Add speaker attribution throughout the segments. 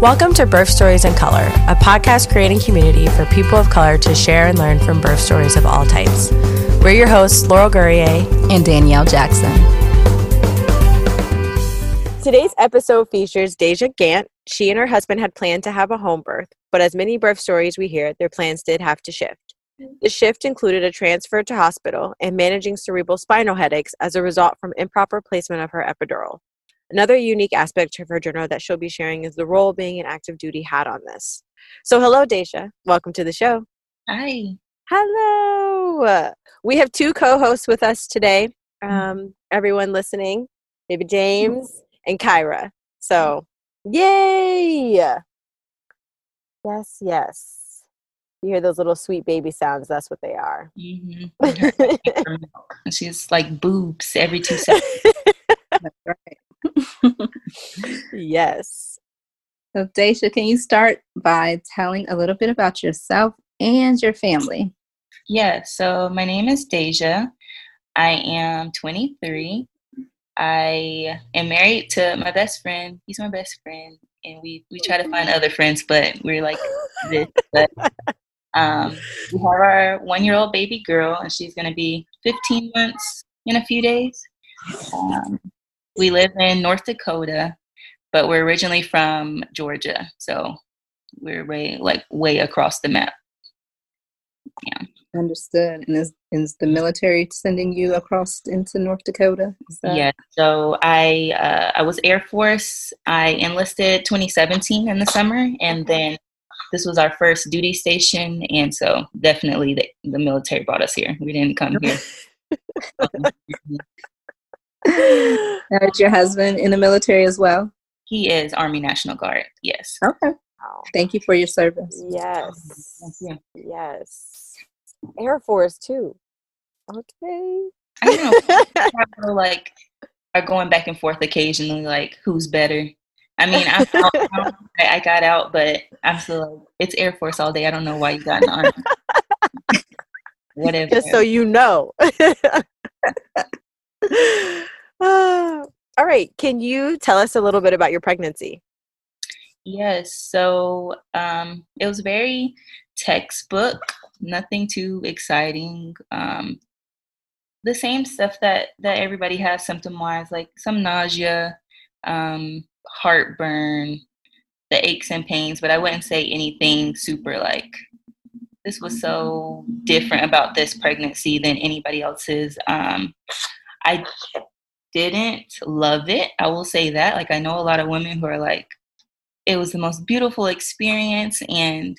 Speaker 1: Welcome to Birth Stories in Color, a podcast creating community for people of color to share and learn from birth stories of all types. We're your hosts, Laurel Gourrier
Speaker 2: and Danielle Jackson.
Speaker 1: Today's episode features Deja Gant. She and her husband had planned to have a home birth, but as many birth stories we hear, their plans did have to shift. The shift included a transfer to hospital and managing cerebral spinal headaches as a result from improper placement of her epidural. Another unique aspect of her journal that she'll be sharing is the role being an active duty had on this. So, hello, Deja. Welcome to the show.
Speaker 2: Hi.
Speaker 1: Hello. We have two co hosts with us today. Um, everyone listening, maybe James and Kyra. So, yay! Yes, yes. You hear those little sweet baby sounds, that's what they are.
Speaker 2: Mm-hmm. She's like boobs every two seconds.
Speaker 1: yes.
Speaker 2: So, Deja, can you start by telling a little bit about yourself and your family?
Speaker 3: Yeah, so my name is Deja. I am 23. I am married to my best friend. He's my best friend, and we we try to find other friends, but we're like this. But um, we have our one year old baby girl, and she's going to be 15 months in a few days. Um, we live in North Dakota, but we're originally from Georgia, so we're way like way across the map.
Speaker 2: Yeah. Understood. And is is the military sending you across into North Dakota?
Speaker 3: That- yeah. So I uh, I was Air Force. I enlisted 2017 in the summer, and then this was our first duty station, and so definitely the, the military brought us here. We didn't come here.
Speaker 2: is your husband in the military as well?
Speaker 3: He is Army National Guard. Yes.
Speaker 2: Okay. Thank you for your service.
Speaker 1: Yes. Thank you. Yes. Air Force too. Okay.
Speaker 3: I know. like are going back and forth occasionally, like who's better. I mean, I, I, I got out, but I'm still like, it's Air Force all day. I don't know why you got in the army.
Speaker 1: Whatever. Just so you know. all right. Can you tell us a little bit about your pregnancy?
Speaker 3: Yes. So um, it was very textbook, nothing too exciting. Um, the same stuff that that everybody has symptom wise, like some nausea, um, heartburn, the aches and pains. But I wouldn't say anything super like this was so different about this pregnancy than anybody else's. Um, I didn't love it. I will say that. Like I know a lot of women who are like, it was the most beautiful experience and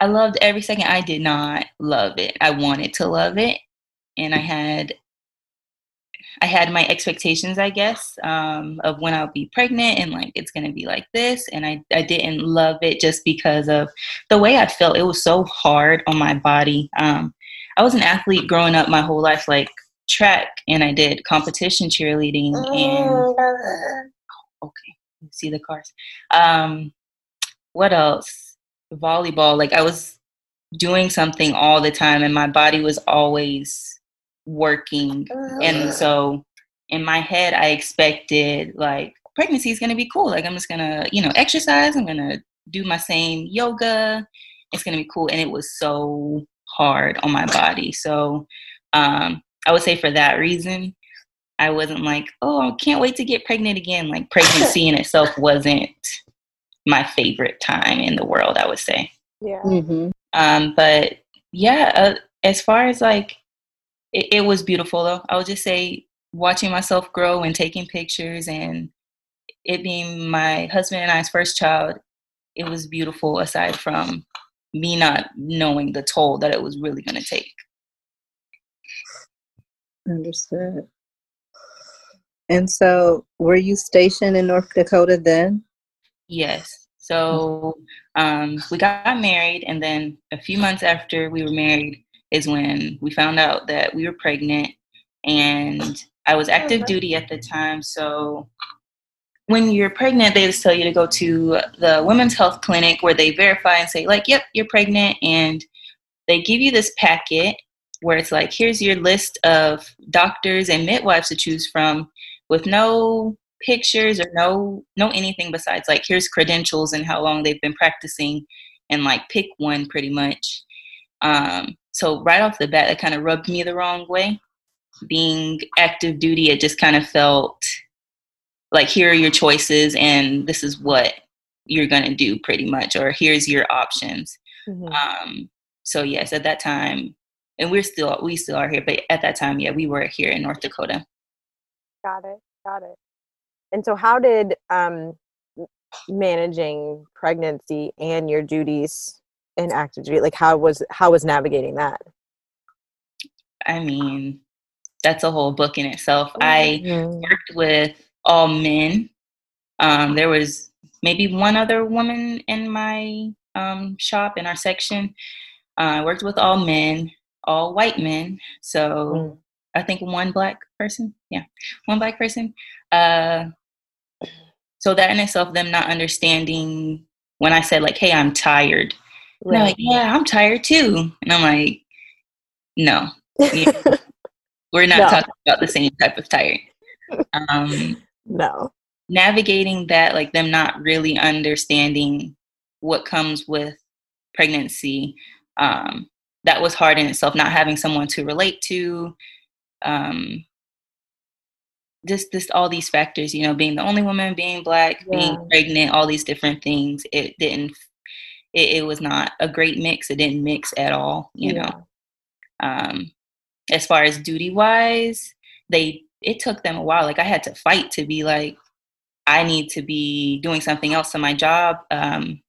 Speaker 3: I loved every second. I did not love it. I wanted to love it. And I had I had my expectations, I guess, um, of when I'll be pregnant and like it's gonna be like this. And I, I didn't love it just because of the way I felt. It was so hard on my body. Um, I was an athlete growing up my whole life. Like track and I did competition cheerleading and oh, okay, see the cars. Um, what else? Volleyball. Like I was doing something all the time and my body was always working. And so in my head I expected like pregnancy is gonna be cool. Like I'm just gonna, you know, exercise, I'm gonna do my same yoga. It's gonna be cool. And it was so hard on my body. So um I would say for that reason, I wasn't like, oh, I can't wait to get pregnant again. Like pregnancy in itself wasn't my favorite time in the world. I would say.
Speaker 1: Yeah. Mm-hmm.
Speaker 3: Um, but yeah, uh, as far as like, it, it was beautiful though. I would just say watching myself grow and taking pictures and it being my husband and I's first child, it was beautiful aside from me not knowing the toll that it was really going to take.
Speaker 2: Understood. And so, were you stationed in North Dakota then?
Speaker 3: Yes. So, um, we got married, and then a few months after we were married is when we found out that we were pregnant. And I was active duty at the time. So, when you're pregnant, they just tell you to go to the women's health clinic where they verify and say, like, yep, you're pregnant. And they give you this packet where it's like, here's your list of doctors and midwives to choose from with no pictures or no no anything besides like here's credentials and how long they've been practicing and like pick one pretty much. Um so right off the bat that kind of rubbed me the wrong way. Being active duty it just kind of felt like here are your choices and this is what you're going to do pretty much or here's your options. Mm-hmm. um so yes at that time and we're still we still are here but at that time yeah we were here in north dakota.
Speaker 1: Got it got it. And so how did um managing pregnancy and your duties in active duty like how was how was navigating that?
Speaker 3: I mean that's a whole book in itself. Mm-hmm. i worked with all men. Um there was maybe one other woman in my um shop in our section. Uh, i worked with all men all white men. So mm. I think one black person. Yeah, one black person. Uh, so that in itself, them not understanding when I said like, "Hey, I'm tired," right. they're like, "Yeah, I'm tired too," and I'm like, "No, we're not no. talking about the same type of tired." Um,
Speaker 1: no,
Speaker 3: navigating that, like them not really understanding what comes with pregnancy um, that was hard in itself not having someone to relate to um just just all these factors you know being the only woman being black yeah. being pregnant all these different things it didn't it, it, was not a great mix it didn't mix at all you yeah. know um as far as duty wise they it took them a while like i had to fight to be like i need to be doing something else in my job um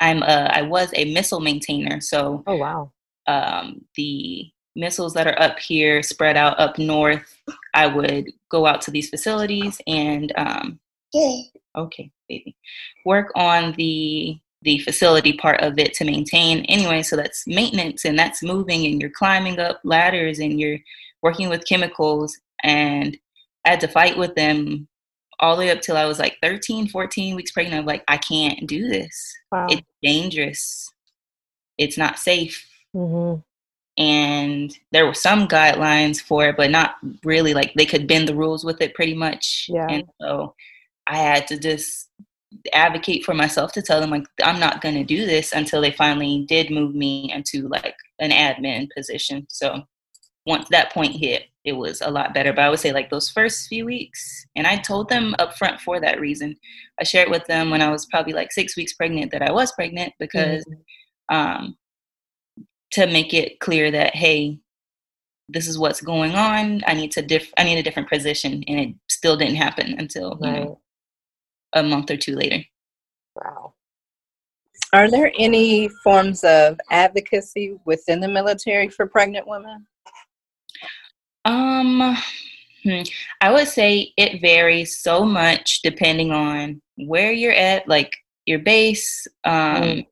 Speaker 3: I'm a, I was a missile maintainer. So
Speaker 1: oh wow,
Speaker 3: um, the missiles that are up here spread out up north, I would go out to these facilities and um, yeah. okay, baby, work on the the facility part of it to maintain anyway. So that's maintenance and that's moving and you're climbing up ladders and you're working with chemicals and I had to fight with them all the way up till I was like 13, 14 weeks pregnant. I'm like, I can't do this. Wow. It's dangerous. It's not safe. Mm-hmm. And there were some guidelines for it, but not really like they could bend the rules with it pretty much.
Speaker 1: Yeah.
Speaker 3: And so I had to just advocate for myself to tell them like I'm not going to do this until they finally did move me into like an admin position. So once that point hit, it was a lot better. But I would say like those first few weeks, and I told them up front for that reason. I shared with them when I was probably like six weeks pregnant that I was pregnant because mm-hmm. um, to make it clear that hey, this is what's going on. I need to diff- I need a different position, and it still didn't happen until right. you know a month or two later.
Speaker 1: Wow.
Speaker 2: Are there any forms of advocacy within the military for pregnant women?
Speaker 3: Um, hmm, I would say it varies so much depending on where you're at, like your base. Um, mm.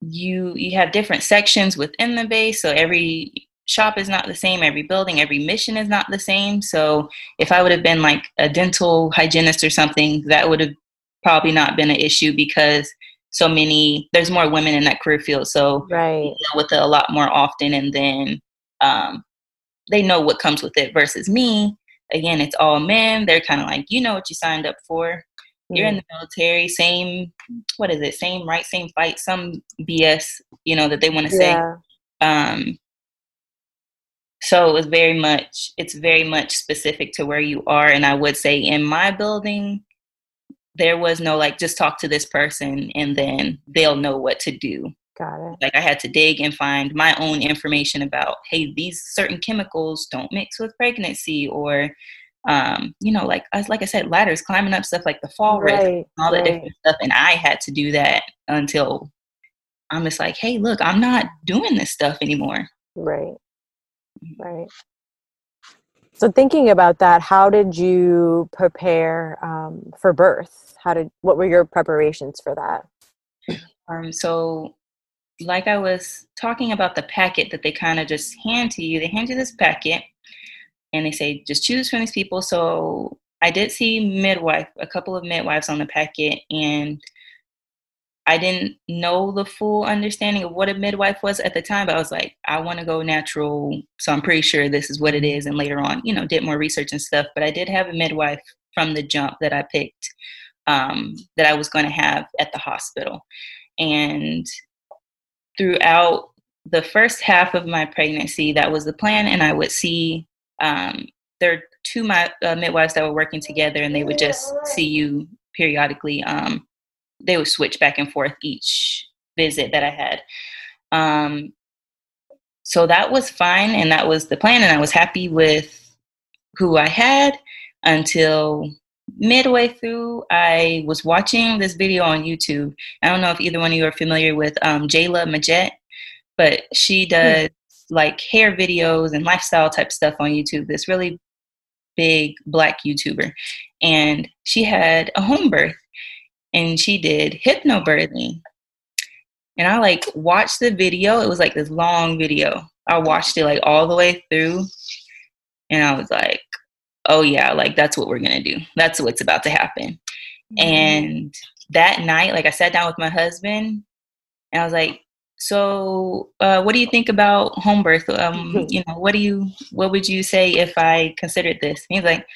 Speaker 3: You you have different sections within the base, so every shop is not the same. Every building, every mission is not the same. So if I would have been like a dental hygienist or something, that would have probably not been an issue because so many there's more women in that career field so
Speaker 1: right
Speaker 3: deal with it a lot more often and then um, they know what comes with it versus me. Again it's all men. They're kind of like you know what you signed up for. You're in the military. Same what is it? Same right same fight some bs you know that they want to yeah. say um so it was very much it's very much specific to where you are. And i would say in my building there was no like just talk to this person and then they'll know what to do
Speaker 1: Got it.
Speaker 3: Like I had to dig and find my own information about, hey, these certain chemicals don't mix with pregnancy, or, um, you know, like like I said, ladders, climbing up stuff like the fall right, risk, all right. the different stuff, and I had to do that until I'm just like, hey, look, I'm not doing this stuff anymore.
Speaker 1: Right. Mm-hmm. Right. So thinking about that, how did you prepare um, for birth? How did what were your preparations for that?
Speaker 3: Um, so like I was talking about the packet that they kind of just hand to you, they hand you this packet and they say, just choose from these people. So I did see midwife, a couple of midwives on the packet, and I didn't know the full understanding of what a midwife was at the time, but I was like, I want to go natural. So I'm pretty sure this is what it is. And later on, you know, did more research and stuff. But I did have a midwife from the jump that I picked um, that I was going to have at the hospital. And throughout the first half of my pregnancy, that was the plan. And I would see um, there are two my, uh, midwives that were working together, and they would just see you periodically. Um, they would switch back and forth each visit that I had. Um, so that was fine, and that was the plan, and I was happy with who I had until midway through. I was watching this video on YouTube. I don't know if either one of you are familiar with um, Jaelah Majette, but she hmm. does like hair videos and lifestyle type stuff on YouTube. This really big black YouTuber, and she had a home birth and she did hypnobirthing. And I like watched the video. It was like this long video. I watched it like all the way through. And I was like, oh yeah, like that's what we're gonna do. That's what's about to happen. Mm-hmm. And that night, like I sat down with my husband and I was like, so uh, what do you think about home birth? Um, you know, what do you what would you say if I considered this? And he's like,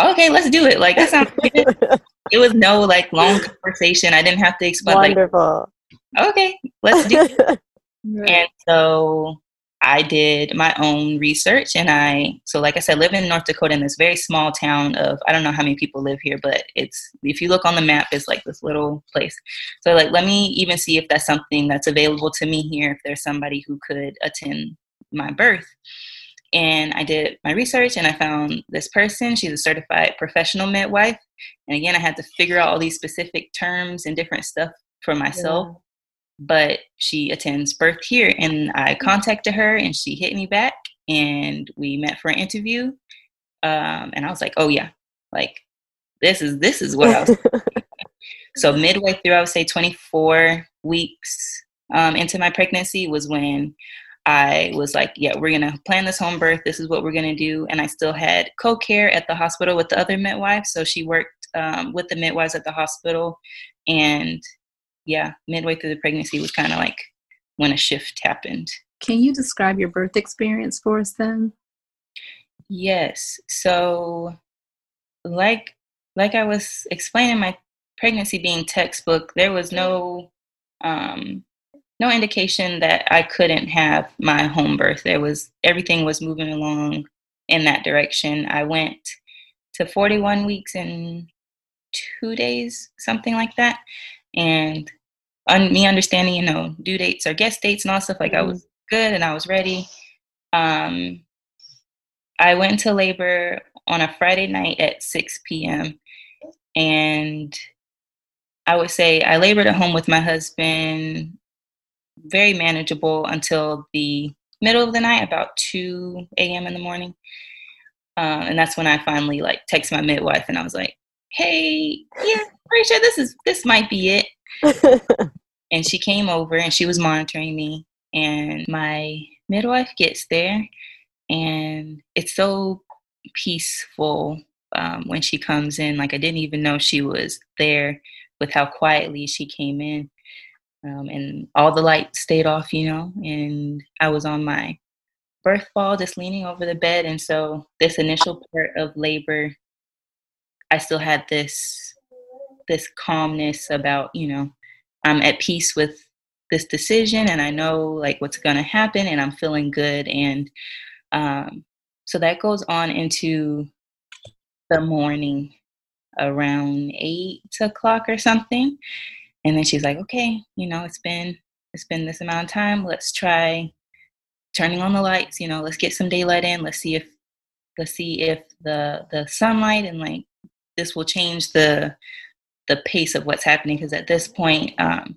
Speaker 3: okay, let's do it. Like that sounds good. it was no like long conversation. I didn't have to explain.
Speaker 1: Wonderful.
Speaker 3: Like, okay, let's do it. and so I did my own research and I so like I said, live in North Dakota in this very small town of I don't know how many people live here, but it's if you look on the map, it's like this little place. So like let me even see if that's something that's available to me here, if there's somebody who could attend my birth. And I did my research and I found this person. She's a certified professional midwife. And again, I had to figure out all these specific terms and different stuff for myself. Yeah. But she attends birth here. And I contacted her and she hit me back and we met for an interview. Um, and I was like, oh yeah, like this is this is what I was so midway through, I would say 24 weeks um, into my pregnancy was when I was like, yeah, we're gonna plan this home birth. This is what we're gonna do. And I still had co-care at the hospital with the other midwife. So she worked um, with the midwives at the hospital. And yeah, midway through the pregnancy was kind of like when a shift happened.
Speaker 2: Can you describe your birth experience for us then?
Speaker 3: Yes. So like like I was explaining my pregnancy being textbook, there was no um no indication that I couldn't have my home birth. There was everything was moving along in that direction. I went to 41 weeks in two days, something like that. And un- me understanding, you know, due dates or guest dates and all stuff, like mm-hmm. I was good and I was ready. Um, I went into labor on a Friday night at 6 p.m. And I would say I labored at home with my husband very manageable until the middle of the night, about 2 a.m. in the morning. Uh, and that's when I finally like text my midwife and I was like, hey, yeah, pretty sure this is this might be it. and she came over and she was monitoring me. And my midwife gets there and it's so peaceful um, when she comes in. Like I didn't even know she was there with how quietly she came in. Um, and all the lights stayed off, you know, and I was on my birth ball just leaning over the bed. And so this initial part of labor, I still had this this calmness about, you know, I'm at peace with this decision and I know like what's gonna happen and I'm feeling good. And um, so that goes on into the morning around eight o'clock or something. And then she's like, okay, you know, it's been it's been this amount of time. Let's try turning on the lights. You know, let's get some daylight in. Let's see if let's see if the the sunlight and like this will change the the pace of what's happening. Because at this point, um,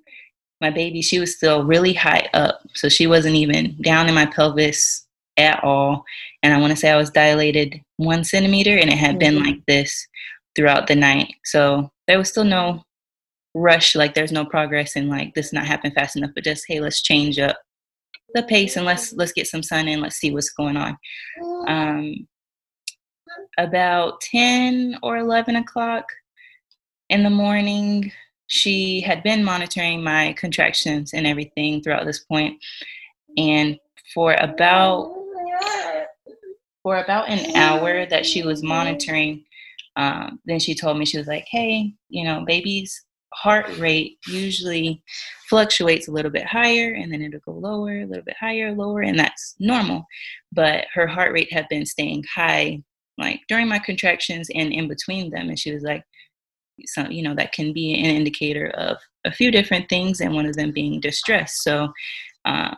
Speaker 3: my baby she was still really high up, so she wasn't even down in my pelvis at all. And I want to say I was dilated one centimeter, and it had mm-hmm. been like this throughout the night. So there was still no rush like there's no progress and like this not happen fast enough but just hey let's change up the pace and let's let's get some sun in let's see what's going on um about 10 or 11 o'clock in the morning she had been monitoring my contractions and everything throughout this point, and for about for about an hour that she was monitoring, um, then she told me she was like, "Hey, you know, baby's heart rate usually fluctuates a little bit higher and then it'll go lower, a little bit higher, lower, and that's normal. But her heart rate had been staying high like during my contractions and in between them. And she was like, so, you know, that can be an indicator of a few different things, and one of them being distress. So uh,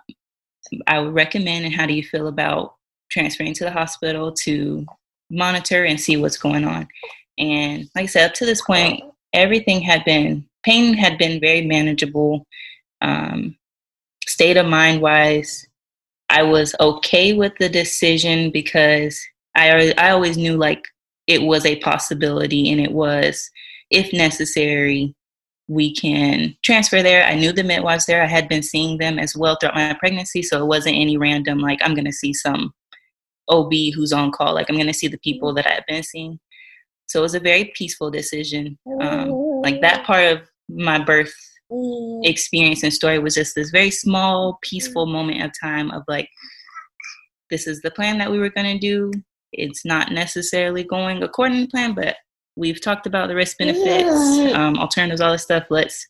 Speaker 3: I would recommend, and how do you feel about transferring to the hospital to monitor and see what's going on? And like I said, up to this point, everything had been pain had been very manageable. Um, state of mind wise, I was okay with the decision because I I always knew like it was a possibility and it was if necessary we can transfer there. I knew the midwives there. I had been seeing them as well throughout my pregnancy, so it wasn't any random like I'm going to see some OB who's on call. Like I'm going to see the people that I've been seeing. So it was a very peaceful decision. Um, like that part of my birth experience and story was just this very small, peaceful moment of time of like, this is the plan that we were going to do. It's not necessarily going according to plan, but we've talked about the risk benefits, um, alternatives, all this stuff. Let's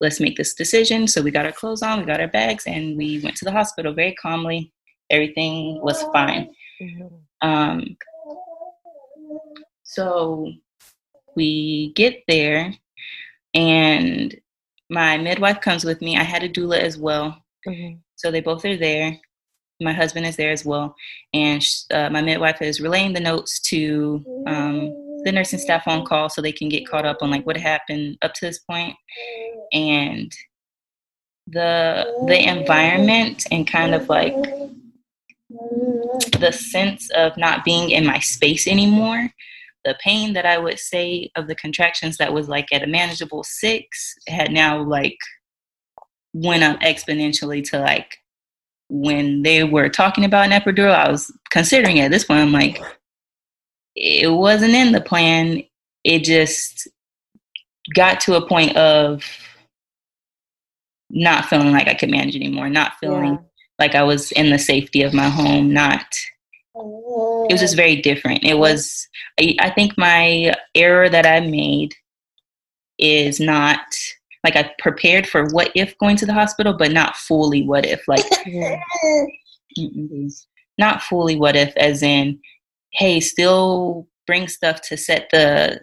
Speaker 3: let's make this decision. So we got our clothes on, we got our bags, and we went to the hospital very calmly. Everything was fine. Mm-hmm. Um, so we get there, and my midwife comes with me. I had a doula as well. Mm-hmm. So they both are there. My husband is there as well. And uh, my midwife is relaying the notes to um, the nursing staff on call so they can get caught up on like what happened up to this point. And the the environment and kind of like the sense of not being in my space anymore the pain that I would say of the contractions that was like at a manageable six had now like went up exponentially to like when they were talking about an epidural, I was considering it at this point. I'm like, it wasn't in the plan. It just got to a point of not feeling like I could manage anymore, not feeling yeah. like I was in the safety of my home, not it was just oh. very different. It was, I, think my error that I made is not like I prepared for what if going to the hospital, but not fully what if. Like, not fully what if, as in, hey, still bring stuff to set the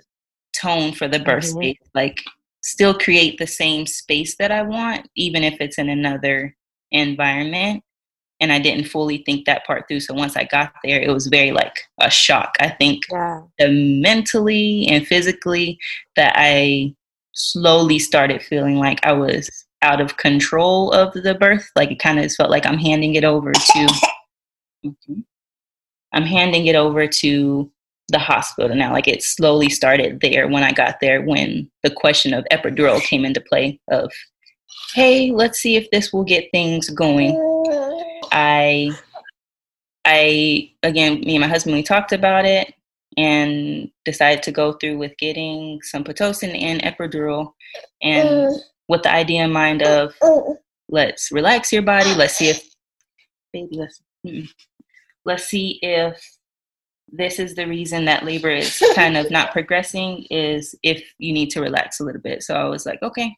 Speaker 3: tone for the birth mm-hmm. space. Like, still create the same space that I want, even if it's in another environment and I didn't fully think that part through. So once I got there, it was very like a shock. I think yeah. mentally and physically that I slowly started feeling like I was out of control of the birth. Like it kind of felt like I'm handing it over to. Mm-hmm. I'm handing it over to the hospital now. Like it slowly started there when I got there when the question of epidural came into play of, hey, let's see if this will get things going I, I again, me and my husband, we talked about it and decided to go through with getting some pitocin and epidural, and with the idea in mind of let's relax your body. Let's see if, baby, let's let's see if this is the reason that labor is kind of not progressing is if you need to relax a little bit. So I was like, okay,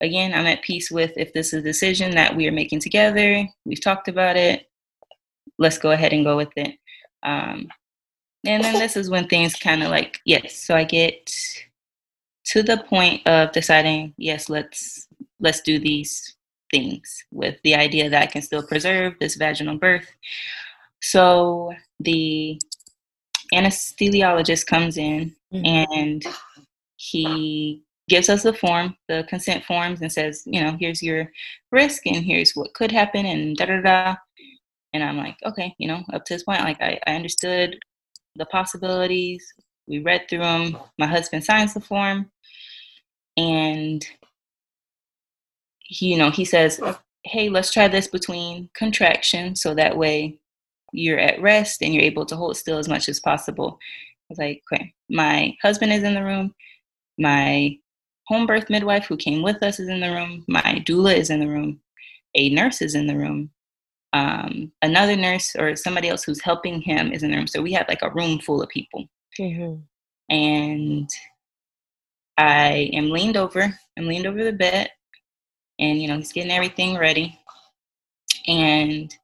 Speaker 3: again, I'm at peace with if this is a decision that we are making together. We've talked about it. Let's go ahead and go with it. Um, and then this is when things kind of like yes. So I get to the point of deciding yes, let's let's do these things with the idea that I can still preserve this vaginal birth. So the anesthesiologist comes in mm-hmm. and he gives us the form, the consent forms, and says, you know, here's your risk and here's what could happen and da da da. And I'm like, okay, you know, up to this point, like I, I understood the possibilities. We read through them. My husband signs the form, and he, you know, he says, hey, let's try this between contractions, so that way you're at rest and you're able to hold still as much as possible. I was like, okay, my husband is in the room. My home birth midwife who came with us is in the room. My doula is in the room. A nurse is in the room. Um, another nurse or somebody else who's helping him is in the room. So we had like a room full of people.
Speaker 1: Mm-hmm.
Speaker 3: And I am leaned over. I'm leaned over the bed, and you know he's getting everything ready. And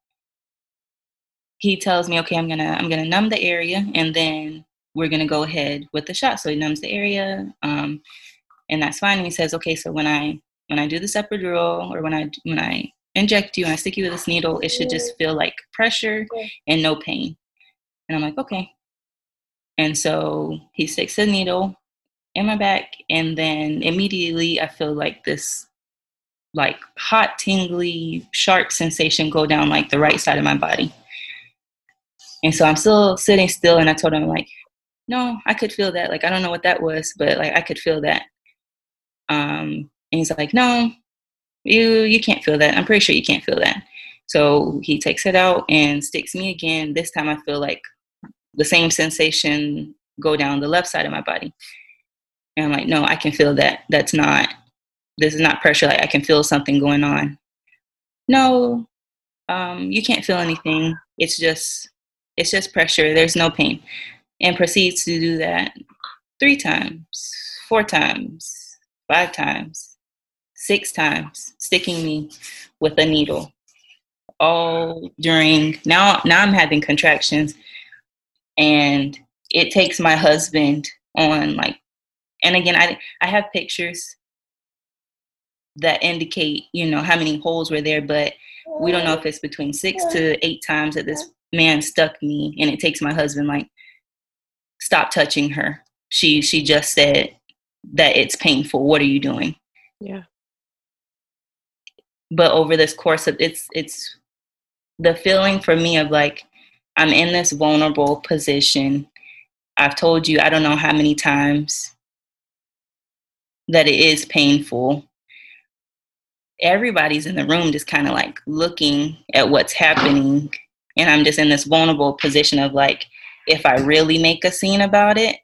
Speaker 3: he tells me, "Okay, I'm gonna I'm gonna numb the area, and then we're gonna go ahead with the shot." So he numbs the area, um, and that's fine. And he says, "Okay, so when I when I do this epidural or when I when I inject you and I stick you with this needle, it should just feel like pressure and no pain." And I'm like, "Okay." And so he sticks the needle in my back, and then immediately I feel like this like hot, tingly, sharp sensation go down like the right side of my body. And so I'm still sitting still, and I told him like, no, I could feel that. Like I don't know what that was, but like I could feel that. Um, and he's like, no, you you can't feel that. I'm pretty sure you can't feel that. So he takes it out and sticks me again. This time I feel like the same sensation go down the left side of my body. And I'm like, no, I can feel that. That's not, this is not pressure. Like I can feel something going on. No, um, you can't feel anything. It's just, it's just pressure. There's no pain. And proceeds to do that three times, four times, five times, six times, sticking me with a needle. All during now, now I'm having contractions, and it takes my husband on like and again i i have pictures that indicate you know how many holes were there but we don't know if it's between six to eight times that this man stuck me and it takes my husband like stop touching her she she just said that it's painful what are you doing
Speaker 1: Yeah.
Speaker 3: But over this course of it's it's the feeling for me of like i'm in this vulnerable position. I've told you i don't know how many times that it is painful. Everybody's in the room just kind of like looking at what's happening and i'm just in this vulnerable position of like if i really make a scene about it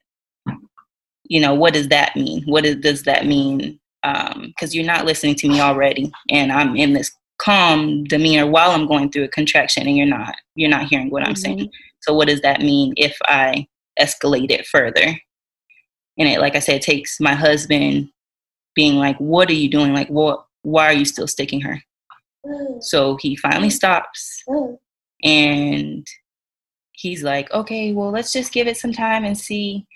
Speaker 3: you know what does that mean? What is, does that mean Um, because you're not listening to me already and i'm in this calm demeanor while i'm going through a contraction and you're not you're not hearing what i'm
Speaker 1: Mm-hmm.
Speaker 3: saying. So what does that mean if i escalate it further? And it like i said it takes my husband being like what are you doing? Like what why are you still sticking her? Mm. So he finally stops mm. and he's like okay well let's just give it some time and see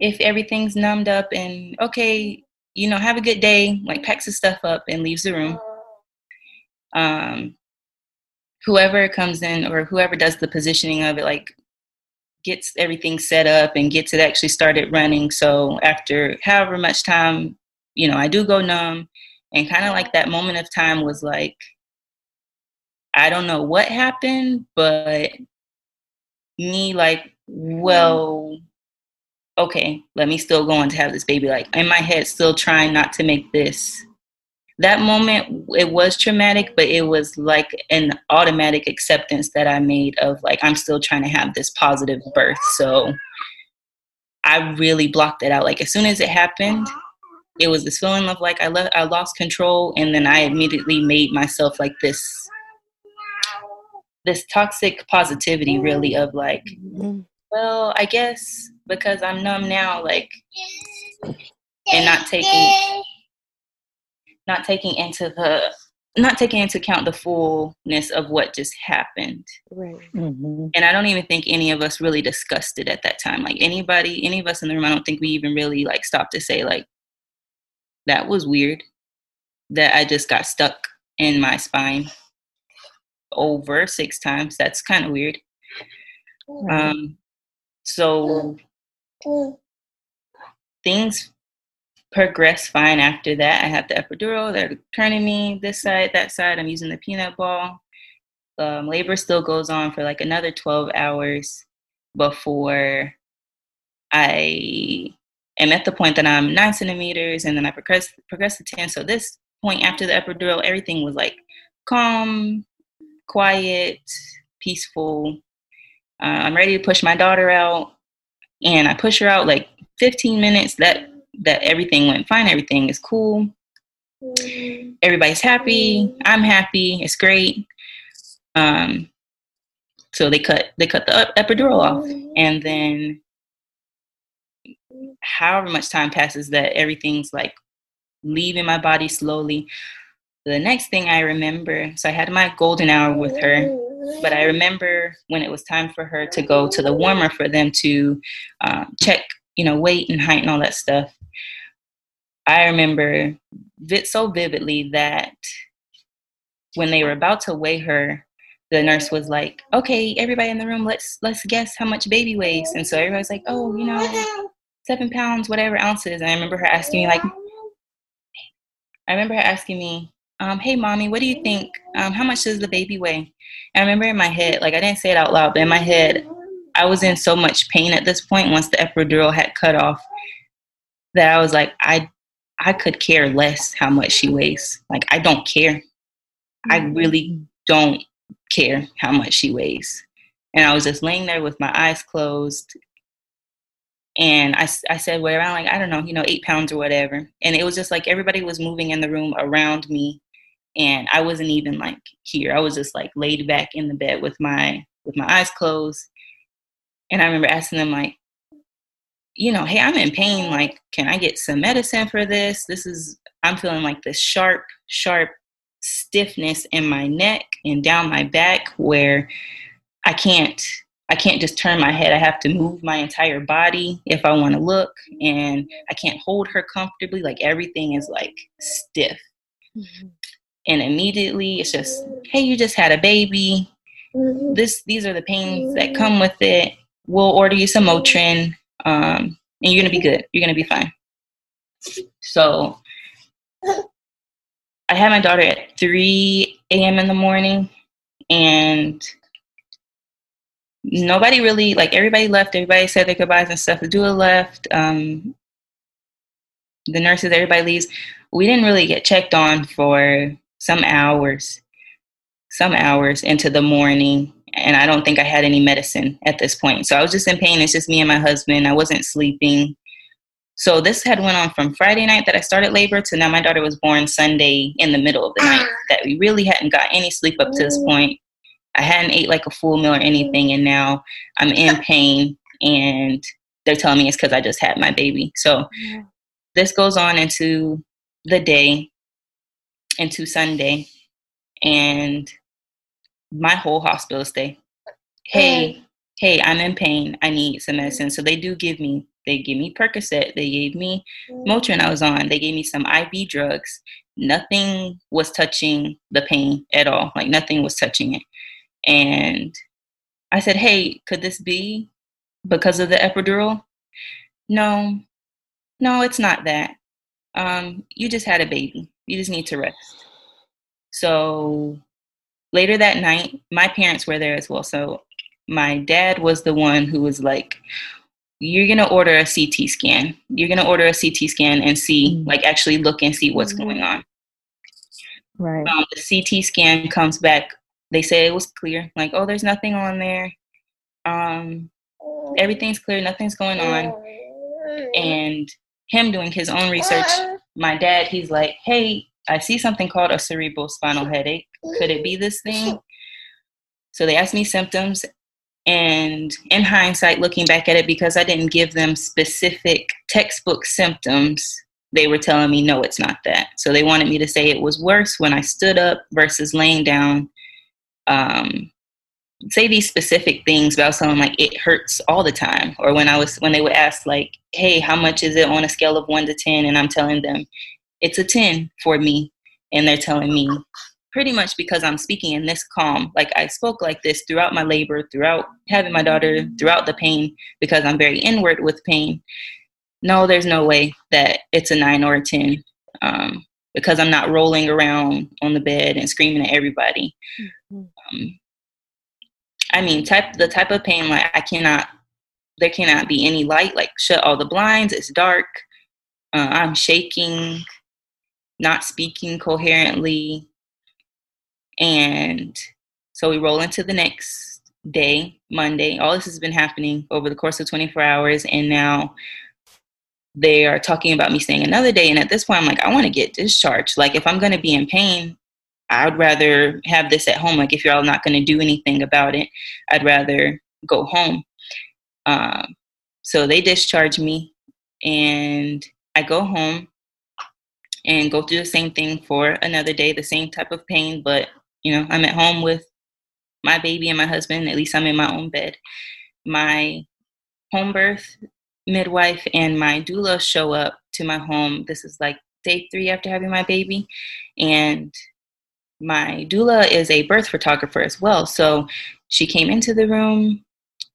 Speaker 3: if everything's numbed up and okay you know have a good day like packs his stuff up and leaves the room. Um whoever comes in or whoever does the positioning of it like gets everything set up and gets it actually started running. So after however much time you know i do go numb and kind of like that moment of time was like i don't know what happened but me like well okay let me still go on to have this baby like in my head still trying not to make this. That moment it was traumatic but it was like an automatic acceptance that i made of like i'm still trying to have this positive birth. So i really blocked it out. Like as soon as it happened it was this feeling of like i le- i lost control and then i immediately made myself like this this toxic positivity really of like
Speaker 1: Mhm.
Speaker 3: Well i guess because i'm numb now like and not taking not taking into the not taking into account the fullness of what just happened.
Speaker 1: Right.
Speaker 2: Mhm.
Speaker 3: and i don't even think any of us really discussed it at that time. Like anybody any of us in the room i don't think we even really like stopped to say like that was weird. That i just got stuck in my spine over six times. That's kind of weird um so things progress fine after that. I have the epidural. They're turning me this side, that side. I'm using the peanut ball. Um, labor still goes on for like another 12 hours before I am at the point that I'm nine centimeters and then I progress, progress to 10. So this point after the epidural, everything was like calm, quiet, peaceful. Uh, I'm ready to push my daughter out and I push her out like 15 minutes. That that everything went fine, everything is cool. Everybody's happy. I'm happy. It's great. Um, so they cut they cut the epidural off, and then however much time passes, that everything's like leaving my body slowly. The next thing I remember, so I had my golden hour with her, but I remember when it was time for her to go to the warmer for them to um, check, you know, weight and height and all that stuff. I remember so vividly that when they were about to weigh her, the nurse was like, "Okay, everybody in the room, let's let's guess how much baby weighs." And so everybody's like, "Oh, you know, seven pounds, whatever ounces." And I remember her asking me like, I remember her asking me, um, "Hey, mommy, what do you think? Um, how much does the baby weigh?" And I remember in my head, like I didn't say it out loud, but in my head, I was in so much pain at this point once the epidural had cut off that I was like, I I could care less how much she weighs. Like I don't care. I mm-hmm. really don't care how much she weighs. And I was just laying there with my eyes closed. And I, I said, well, around like, I don't know, you know, eight pounds or whatever. And it was just like everybody was moving in the room around me. And I wasn't even like here. I was just like laid back in the bed with my with my eyes closed. And I remember asking them like, you know, hey, I'm in pain. Like, can I get some medicine for this? This is, I'm feeling like this sharp, sharp stiffness in my neck and down my back where I can't I can't just turn my head. I have to move my entire body if I want to look and I can't hold her comfortably. Like everything is like stiff. Mm-hmm. And immediately it's just, hey, you just had a baby. Mm-hmm. This these are the pains that come with it. We'll order you some Motrin, um, and you're gonna be good. You're gonna be fine. So I had my daughter at 3 a.m. in the morning, and nobody really like everybody left. Everybody said their goodbyes and stuff. The doula left. Um, the nurses, everybody leaves. We didn't really get checked on for some hours, some hours into the morning. And I don't think I had any medicine at this point. So I was just in pain. It's just me and my husband. I wasn't sleeping. So this had went on from Friday night that I started labor to now my daughter was born Sunday in the middle of the night. Ah. That we really hadn't got any sleep up to this point. I hadn't ate like a full meal or anything, and now I'm in pain, and they're telling me it's because I just had my baby. So this goes on into the day, into Sunday, and my whole hospital stay. Hey, hey, I'm in pain. I need some medicine. So they do give me they gave me Percocet. They gave me Motrin I was on. They gave me some IV drugs. Nothing was touching the pain at all. Like nothing was touching it. And I said, hey, could this be because of the epidural? No, no, it's not that. Um, you just had a baby. You just need to rest. So later that night, my parents were there as well. So my dad was the one who was like, you're going to order a CT scan. You're going to order a CT scan and see, mm-hmm. like, actually look and see what's mm-hmm. going on.
Speaker 2: Right.
Speaker 3: Um, the CT scan comes back. They say it was clear. Like, oh, there's nothing on there. Um, everything's clear. Nothing's going on. And him doing his own research, my dad, he's like, hey, I see something called a cerebral spinal headache. Could it be this thing? So they asked me symptoms, and in hindsight, looking back at it, because I didn't give them specific textbook symptoms, they were telling me, no, it's not that. So they wanted me to say it was worse when I stood up versus laying down. Um, say these specific things, about telling like it hurts all the time. Or when I was when they would ask like, hey, how much is it on a scale of one to ten? And I'm telling them it's a ten for me, and they're telling me pretty much because I'm speaking in this calm. Like I spoke like this throughout my labor, throughout having my daughter, throughout the pain, because I'm very inward with pain. No, there's no way that it's a nine or a 10 um, because I'm not rolling around on the bed and screaming at everybody. Mm-hmm. Um, I mean, type the type of pain like I cannot, there cannot be any light. Like shut all the blinds. It's dark. Uh, I'm shaking, not speaking coherently. And so we roll into the next day, Monday. All this has been happening over the course of 24 hours. And now they are talking about me staying another day. And at this point, I'm like, I want to get discharged. Like, if I'm going to be in pain, I'd rather have this at home. Like, if you're all not going to do anything about it, I'd rather go home. Um, so they discharge me, and I go home and go through the same thing for another day, the same type of pain, but you know, I'm at home with my baby and my husband. At least I'm in my own bed. My home birth midwife and my doula show up to my home. This is like day three after having my baby. And my doula is a birth photographer as well. So she came into the room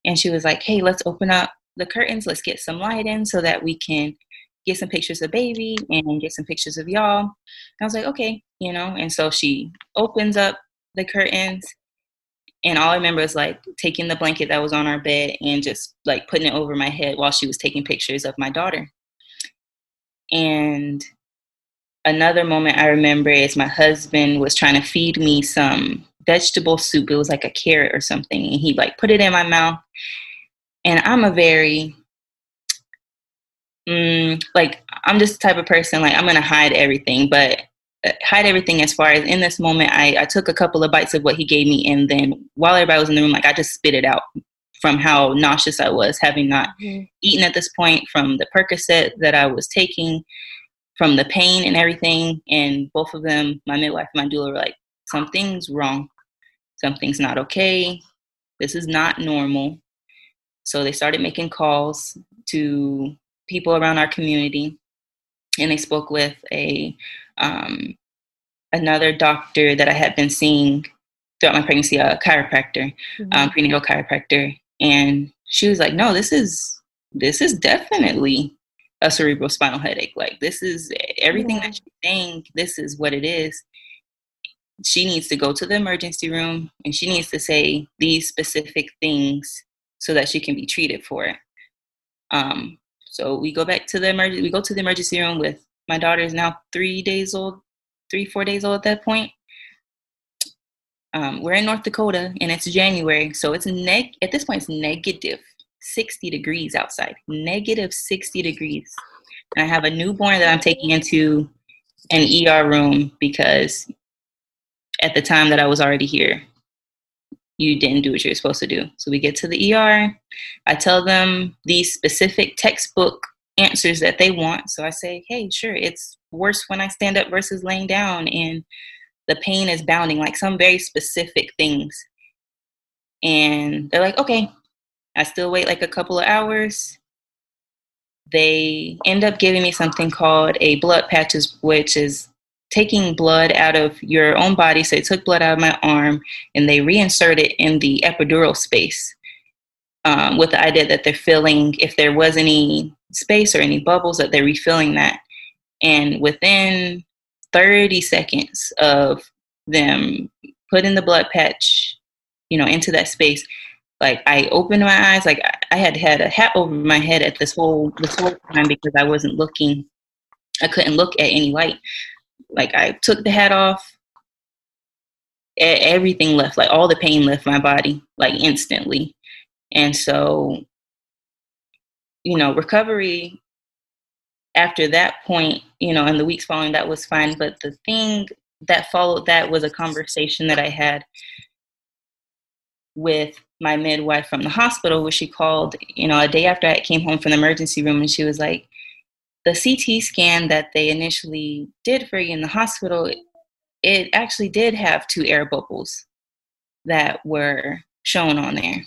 Speaker 3: and she was like, hey, let's open up the curtains. Let's get some light in so that we can get some pictures of baby and get some pictures of y'all. I was like, okay, you know. And so she opens up the curtains and all I remember is like taking the blanket that was on our bed and just like putting it over my head while she was taking pictures of my daughter. And another moment I remember is my husband was trying to feed me some vegetable soup. It was like a carrot or something. And he like put it in my mouth. And I'm a very mm, like I'm just the type of person like I'm gonna hide everything, but hide everything as far as in this moment I, I took a couple of bites of what he gave me and then while everybody was in the room like i just spit it out from how nauseous i was having not mm-hmm. eaten at this point from the percocet that i was taking from the pain and everything and both of them my midwife and my doula were like something's wrong. Something's not okay. This is not normal. So they started making calls to people around our community and they spoke with a um, another doctor that I had been seeing throughout my pregnancy, a chiropractor, mm-hmm. um, prenatal chiropractor, and she was like, "No, this is this is definitely a cerebral spinal headache. Like this is everything yeah. that you think. This is what it is." She needs to go to the emergency room and she needs to say these specific things so that she can be treated for it. Um, so we go back to the emergency. We go to the emergency room with my daughter is now three days old, three, four days old at that point. Um, we're in North Dakota and it's January, so it's neg at this point it's negative 60 degrees outside. Negative 60 degrees. And I have a newborn that I'm taking into an ER room because at the time that I was already here, you didn't do what you're supposed to do. So we get to the ER. I tell them these specific textbook answers that they want. So I say, hey, sure, it's worse when I stand up versus laying down, and the pain is bounding, like some very specific things. And they're like, okay. I still wait like a couple of hours. They end up giving me something called a blood patches, which is taking blood out of your own body. So they took blood out of my arm and they reinsert it in the epidural space um, with the idea that they're filling, if there was any space or any bubbles that they're refilling that. And within 30 seconds of them putting the blood patch, you know, into that space, like I opened my eyes, like I had had a hat over my head at this whole this whole time because I wasn't looking, I couldn't look at any light. Like I took the hat off, everything left, like all the pain left my body, like instantly. And so you know, recovery after that point, you know, in the weeks following that was fine. But the thing that followed that was a conversation that I had with my midwife from the hospital, where she called, you know, a day after I came home from the emergency room, and she was like, the CT scan that they initially did for you in the hospital, it actually did have two air bubbles that were shown on there.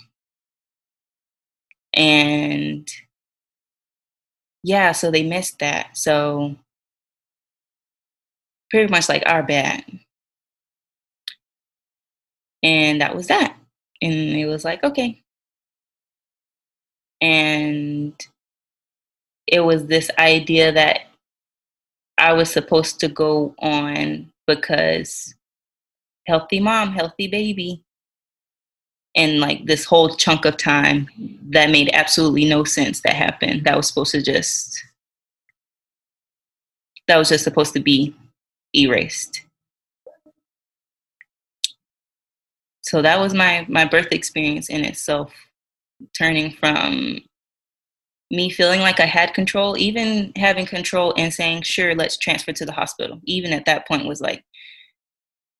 Speaker 3: And yeah, so they missed that. So pretty much like our bad. And that was that. And it was like, okay. And it was this idea that I was supposed to go on because healthy mom, healthy baby. And like this whole chunk of time that made absolutely no sense that happened. That was supposed to just that was just supposed to be erased so that was my my birth experience in itself turning from me feeling like I had control, even having control and saying, sure, let's transfer to the hospital. Even at that point was like,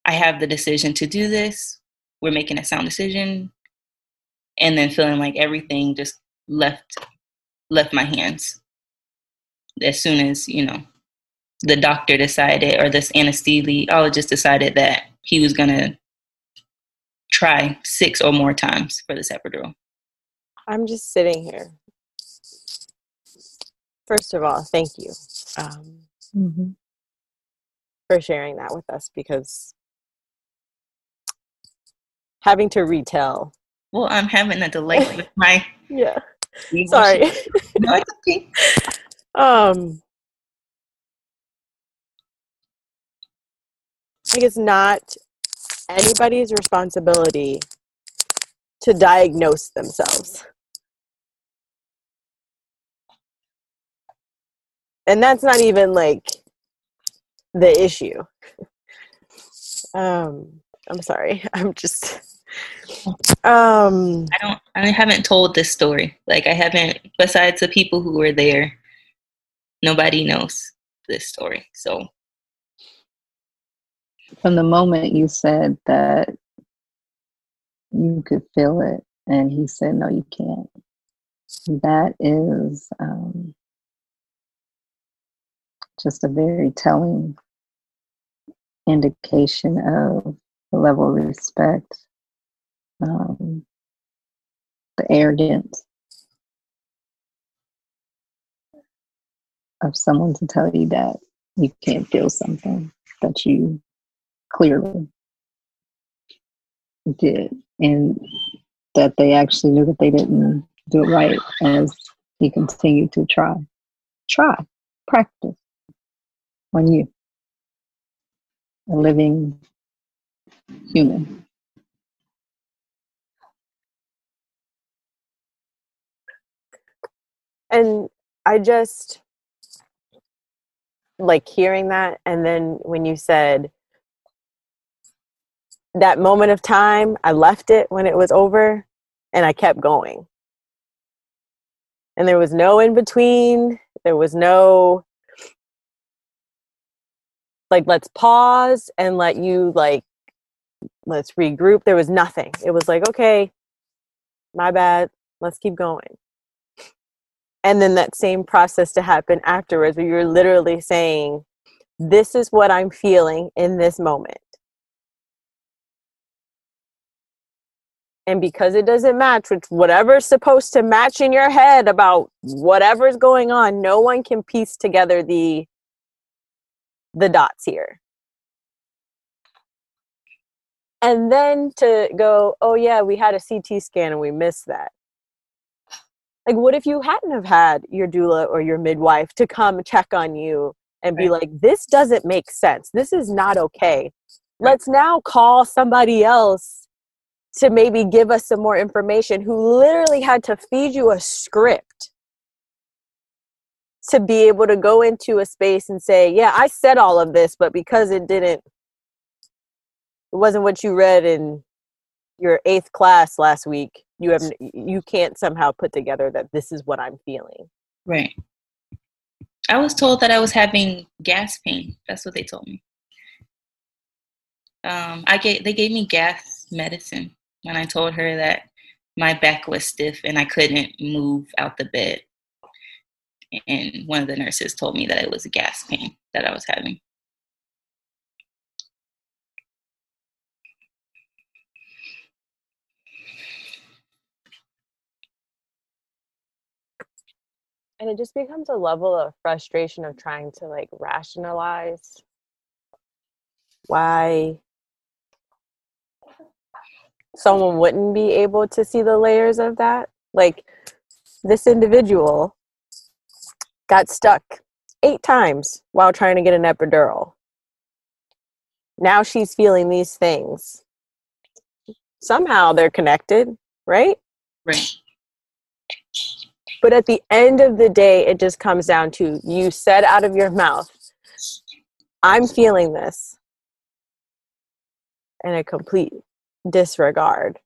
Speaker 3: I have the decision to do this. We're making a sound decision. And then feeling like everything just left left my hands as soon as, you know, the doctor decided or this anesthesiologist decided that he was gonna try six or more times for this epidural.
Speaker 1: I'm just sitting here. First of all, thank you um,
Speaker 2: Mhm.
Speaker 1: for sharing that with us because having to retell.
Speaker 3: Well, I'm having a delay with my
Speaker 1: Yeah. Sorry.
Speaker 3: No, it's okay.
Speaker 1: um like it's not anybody's responsibility to diagnose themselves and that's not even like the issue um i'm sorry i'm just um
Speaker 3: I don't I haven't told this story. Like I haven't besides the people who were there, nobody knows this story. So
Speaker 2: From the moment you said that you could feel it, and he said, No, you can't. That is um, just a very telling indication of the level of respect, um, the arrogance of someone to tell you that you can't feel something that you clearly did, and that they actually knew that they didn't do it right as he continued to try. Try, practice on you, a living human.
Speaker 1: and i just like hearing that and then when you said that moment of time i left it when it was over and i kept going. And there was no in between there was no like let's pause and let you like let's regroup. There was nothing. It was like okay my bad let's keep going. And then that same process to happen afterwards where you're literally saying this is what i'm feeling in this moment and because it doesn't match with whatever's supposed to match in your head about whatever's going on no one can piece together the the dots here. And then to go oh yeah we had a ct scan and we missed that. Like what if you hadn't have had your doula or your midwife to come check on you and be
Speaker 3: Right.
Speaker 1: like this doesn't make sense. This is not okay. Let's now call somebody else to maybe give us some more information who literally had to feed you a script to be able to go into a space and say yeah i said all of this but because it didn't it wasn't what you read in your eighth class last week you have you can't somehow put together that this is what i'm feeling
Speaker 3: Right. I was told that I was having gas pain. That's what they told me. Um, I get they gave me gas medicine when I told her that my back was stiff and I couldn't move out the bed. And one of the nurses told me that it was a gas pain that I was having.
Speaker 1: and it just becomes a level of frustration of trying to like rationalize why someone wouldn't be able to see the layers of that like this individual got stuck eight times while trying to get an epidural now she's feeling these things somehow they're connected right
Speaker 3: Right.
Speaker 1: But at the end of the day, it just comes down to you said out of your mouth, I'm feeling this. And a complete disregard.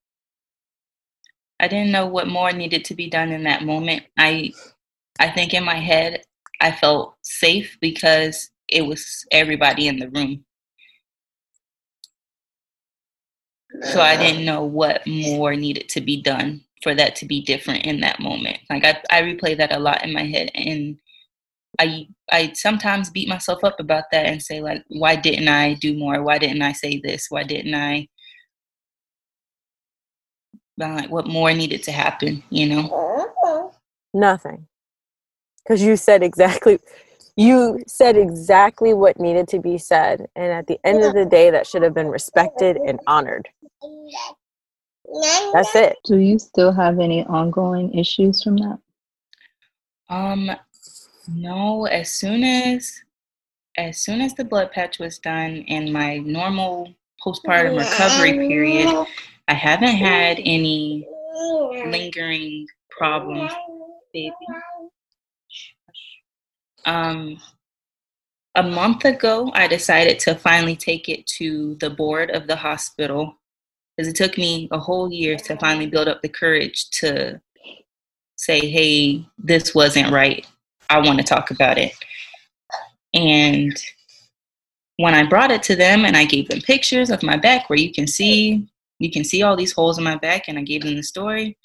Speaker 3: I didn't know what more needed to be done in that moment. I I think in my head, I felt safe because it was everybody in the room. So I didn't know what more needed to be done for that to be different in that moment. Like I, I replay that a lot in my head and I I sometimes beat myself up about that and say like why didn't I do more? Why didn't I say this? Why didn't I like what more needed to happen, you know?
Speaker 1: Nothing. Cuz you said exactly you said exactly what needed to be said and at the end of the day that should have been respected and honored. That's it.
Speaker 2: Do you still have any ongoing issues from that?
Speaker 3: Um no, as soon as as soon as the blood patch was done in my normal postpartum recovery period, I haven't had any lingering problems, baby. Um, a month ago, I decided to finally take it to the board of the hospital because it took me a whole year to finally build up the courage to say, hey, this wasn't right. I want to talk about it. And when I brought it to them and I gave them pictures of my back where you can see you can see all these holes in my back and I gave them the story.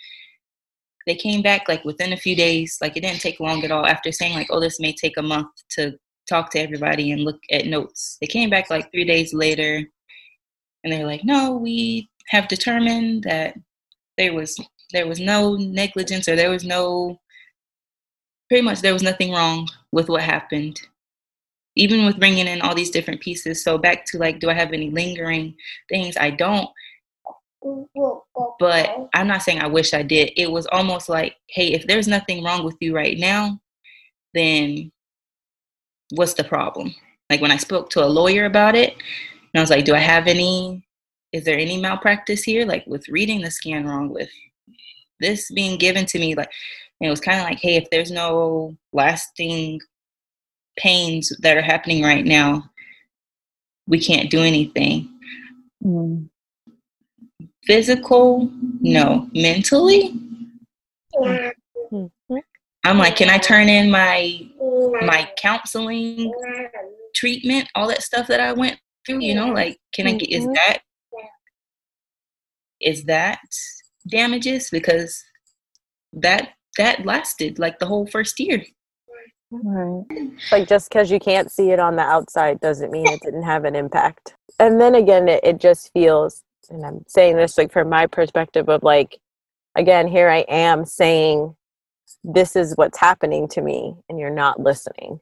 Speaker 3: They came back like within a few days, like it didn't take long at all after saying like, oh, this may take a month to talk to everybody and look at notes. They came back like three days later and they're like, no, we have determined that there was there was no negligence or there was no pretty much there was nothing wrong with what happened even with bringing in all these different pieces so back to like do i have any lingering things i don't but i'm not saying i wish i did it was almost like hey if there's nothing wrong with you right now then what's the problem like when i spoke to a lawyer about it and i was like do i have any is there any malpractice here like with reading the scan wrong with this being given to me like it was kind of like, hey, if there's no lasting pains that are happening right now, we can't do anything. Mm. Physical, no. Mentally, mm-hmm. I'm like, can I turn in my my counseling treatment, all that stuff that I went through? You know, like, can I get? Is mm-hmm. that is that damages because that that lasted like the whole first year.
Speaker 1: Right. Like just because you can't see it on the outside doesn't mean it didn't have an impact. And then again, it, it just feels, and I'm saying this like from my perspective of like, again, here I am saying, this is what's happening to me, and you're not listening.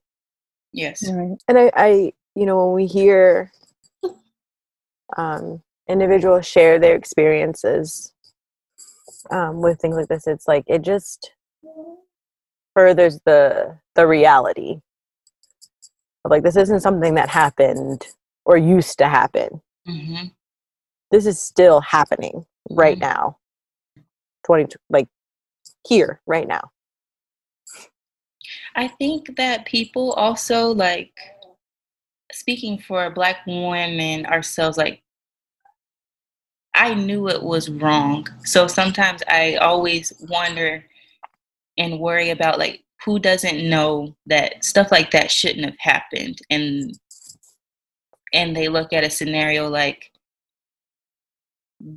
Speaker 3: Yes.
Speaker 1: Right. And I, I, you know, when we hear um, individuals share their experiences um, with things like this, it's like it just furthers the the reality of like this isn't something that happened or used to happen. Mm-hmm. This is still happening right mm-hmm. now. Twenty like here right now.
Speaker 3: I think that people also like speaking for black women ourselves like I knew it was wrong. So sometimes I always wonder and worry about like who doesn't know that stuff like that shouldn't have happened and and they look at a scenario like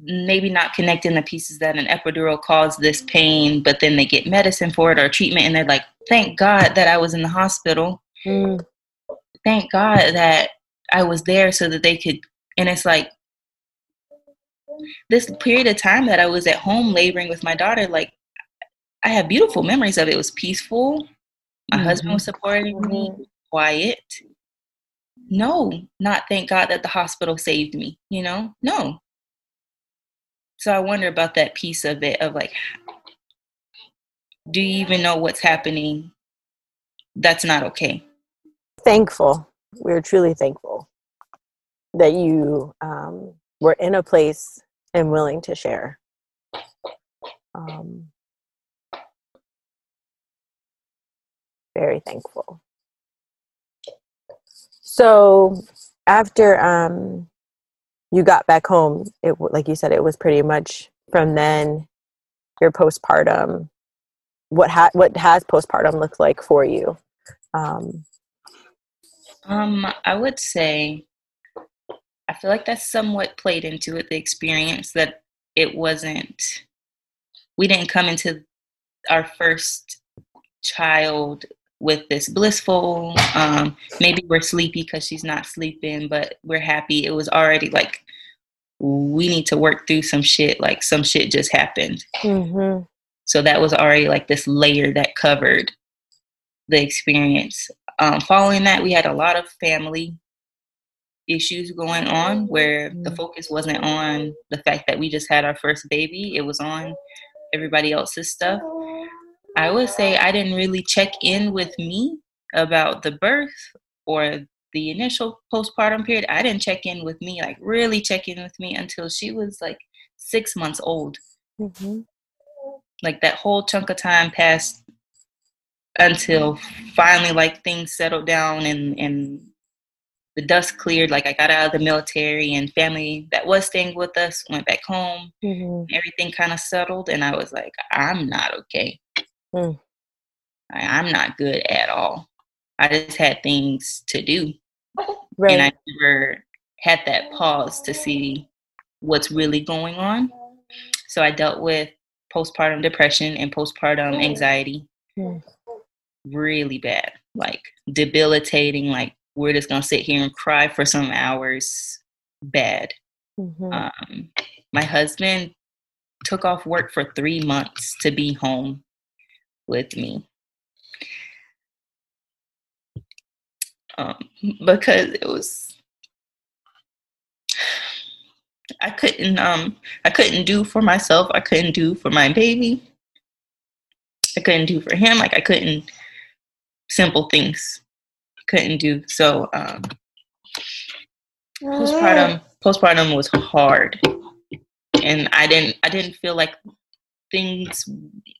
Speaker 3: maybe not connecting the pieces that an epidural caused this pain but then they get medicine for it or treatment and they're like thank god that i was in the hospital mm. thank god that i was there so that they could and it's like this period of time that i was at home laboring with my daughter like I have beautiful memories of it. It was peaceful. My mm-hmm. husband was supporting me, quiet. No, not thank God that the hospital saved me, you know? No. So I wonder about that piece of it of like, do you even know what's happening? That's not okay.
Speaker 1: Thankful. We're truly thankful that you um, were in a place and willing to share. Um, very thankful. So after um, you got back home, it like you said, it was pretty much from then your postpartum what ha- what has postpartum looked like for you? Um,
Speaker 3: um i would say i feel like that's somewhat played into it the experience that it wasn't we didn't come into our first child with this blissful um maybe we're sleepy because she's not sleeping but we're happy. It was already like we need to work through some shit like some shit just happened.
Speaker 1: Mm-hmm.
Speaker 3: so that was already like this layer that covered the experience. Um, following that we had a lot of family issues going on where the focus wasn't on the fact that we just had our first baby. It was on everybody else's stuff i would say i didn't really check in with me about the birth or the initial postpartum period, I didn't check in with me, like really check in with me until she was like six months old.
Speaker 1: Mm-hmm.
Speaker 3: Like that whole chunk of time passed until finally like things settled down and and the dust cleared like i got out of the military and family that was staying with us went back home
Speaker 1: Mm-hmm.
Speaker 3: everything kind of settled and i was like i'm not okay
Speaker 1: Mm.
Speaker 3: I, i'm not good at all i just had things to do
Speaker 1: right
Speaker 3: and I never had that pause to see what's really going on. So I dealt with postpartum depression and postpartum anxiety
Speaker 1: Mm.
Speaker 3: really bad, like debilitating. Like we're just gonna sit here and cry for some hours. Bad.
Speaker 1: Mhm.
Speaker 3: Um, my husband took off work for three months to be home with me. Um, because it was I couldn't um I couldn't do for myself, I couldn't do for my baby. I couldn't do for him, like I couldn't simple things couldn't do. So um postpartum postpartum was hard and i didn't i didn't feel like things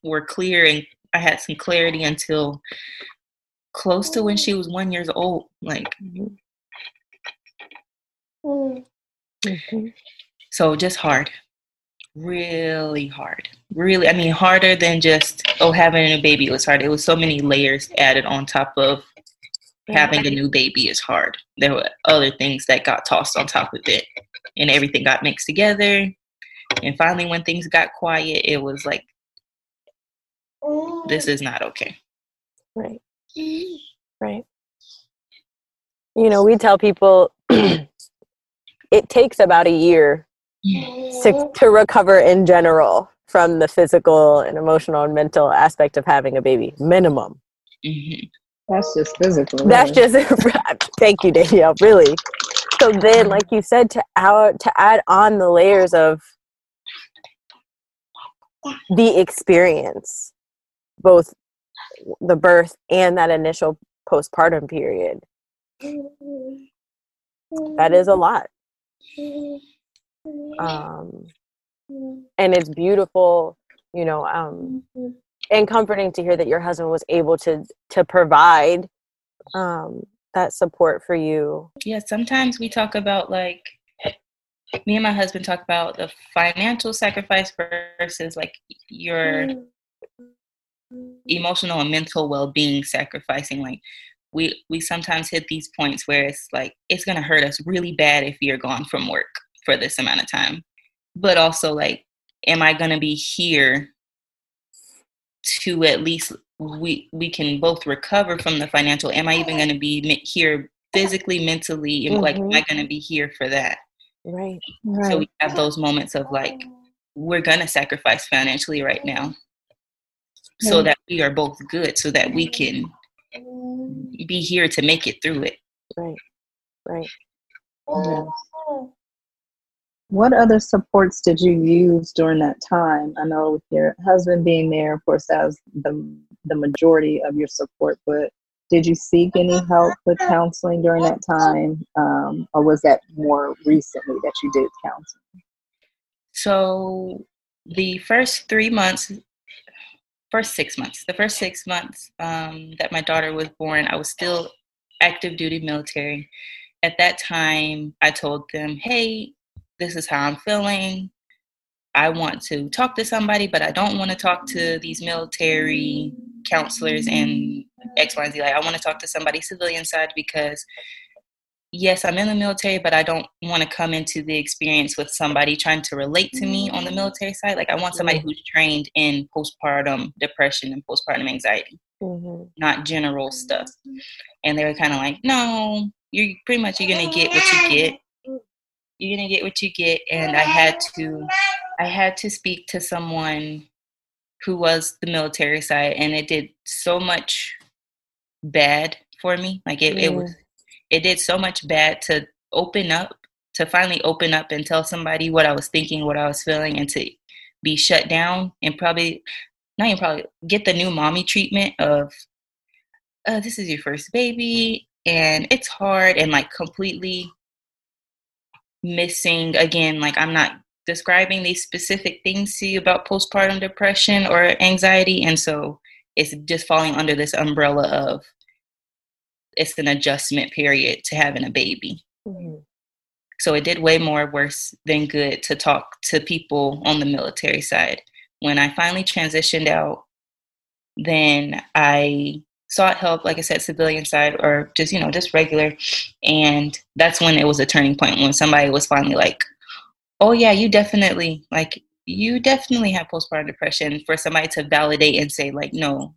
Speaker 3: were clear and i had some clarity until close to when she was one years old like
Speaker 1: Mhm.
Speaker 3: so just hard really hard really i mean harder than just oh having a baby was hard it was so many layers added on top of having a new baby is hard. There were other things that got tossed on top of it, and everything got mixed together. And finally, when things got quiet, it was like, this is not okay.
Speaker 1: Right. Right. You know, we tell people it takes about a year to, to recover in general from the physical and emotional and mental aspect of having a baby, minimum.
Speaker 3: hmm
Speaker 2: That's just physical.
Speaker 1: That's just thank you, Danielle. Really. So then, like you said, to out to add on the layers of the experience, both the birth and that initial postpartum period. That is a lot. Um, and it's beautiful, you know, um, and comforting to hear that your husband was able to to provide um, that support for you.
Speaker 3: Yeah, sometimes we talk about like, me and my husband talk about the financial sacrifice versus like your emotional and mental well-being sacrificing like we we sometimes hit these points where it's like it's going to hurt us really bad if you're gone from work for this amount of time but also like am i going to be here to at least we we can both recover from the financial am i even going to be here physically mentally and like am i mm-hmm. going to be here for that
Speaker 1: Right.
Speaker 2: Right.
Speaker 3: so we have those moments of like we're going to sacrifice financially right now so that we are both good so that we can be here to make it through it
Speaker 1: Right. Right.
Speaker 2: Yes. What other supports did you use during that time? I know with your husband being there, of course, that was the the majority of your support. But did you seek any help with counseling during that time, um, or was that more recently that you did counseling?
Speaker 3: so the first three months first six months. The first six months um, that my daughter was born i was still active duty military. At that time i told them hey this is how i'm feeling. I want to talk to somebody, but I don't want to talk to these military counselors and X, Y, and Z. Like, I want to talk to somebody civilian side because, yes, I'm in the military, but I don't want to come into the experience with somebody trying to relate to me on the military side. Like, I want somebody who's trained in postpartum depression and postpartum anxiety, mm-hmm. not general stuff. And they were kind of like, no, you're pretty much you're gonna get what you get. You're gonna get what you get. And I had to I had to speak to someone who was the military side, and it did so much bad for me. Like it, it was, it did so much bad to open up, to finally open up and tell somebody what I was thinking, what I was feeling, and to be shut down and probably not even probably get the new mommy treatment of uh, this is your first baby and it's hard and like completely missing again like i'm not describing these specific things to you about postpartum depression or anxiety. And so it's just falling under this umbrella of it's an adjustment period to having a baby. Mm-hmm. So it did way more worse than good to talk to people on the military side. When I finally transitioned out, then I sought help, like I said, civilian side or just, you know, just regular. And that's when it was a turning point when somebody was finally like, oh yeah you definitely like you definitely have postpartum depression for somebody to validate and say like no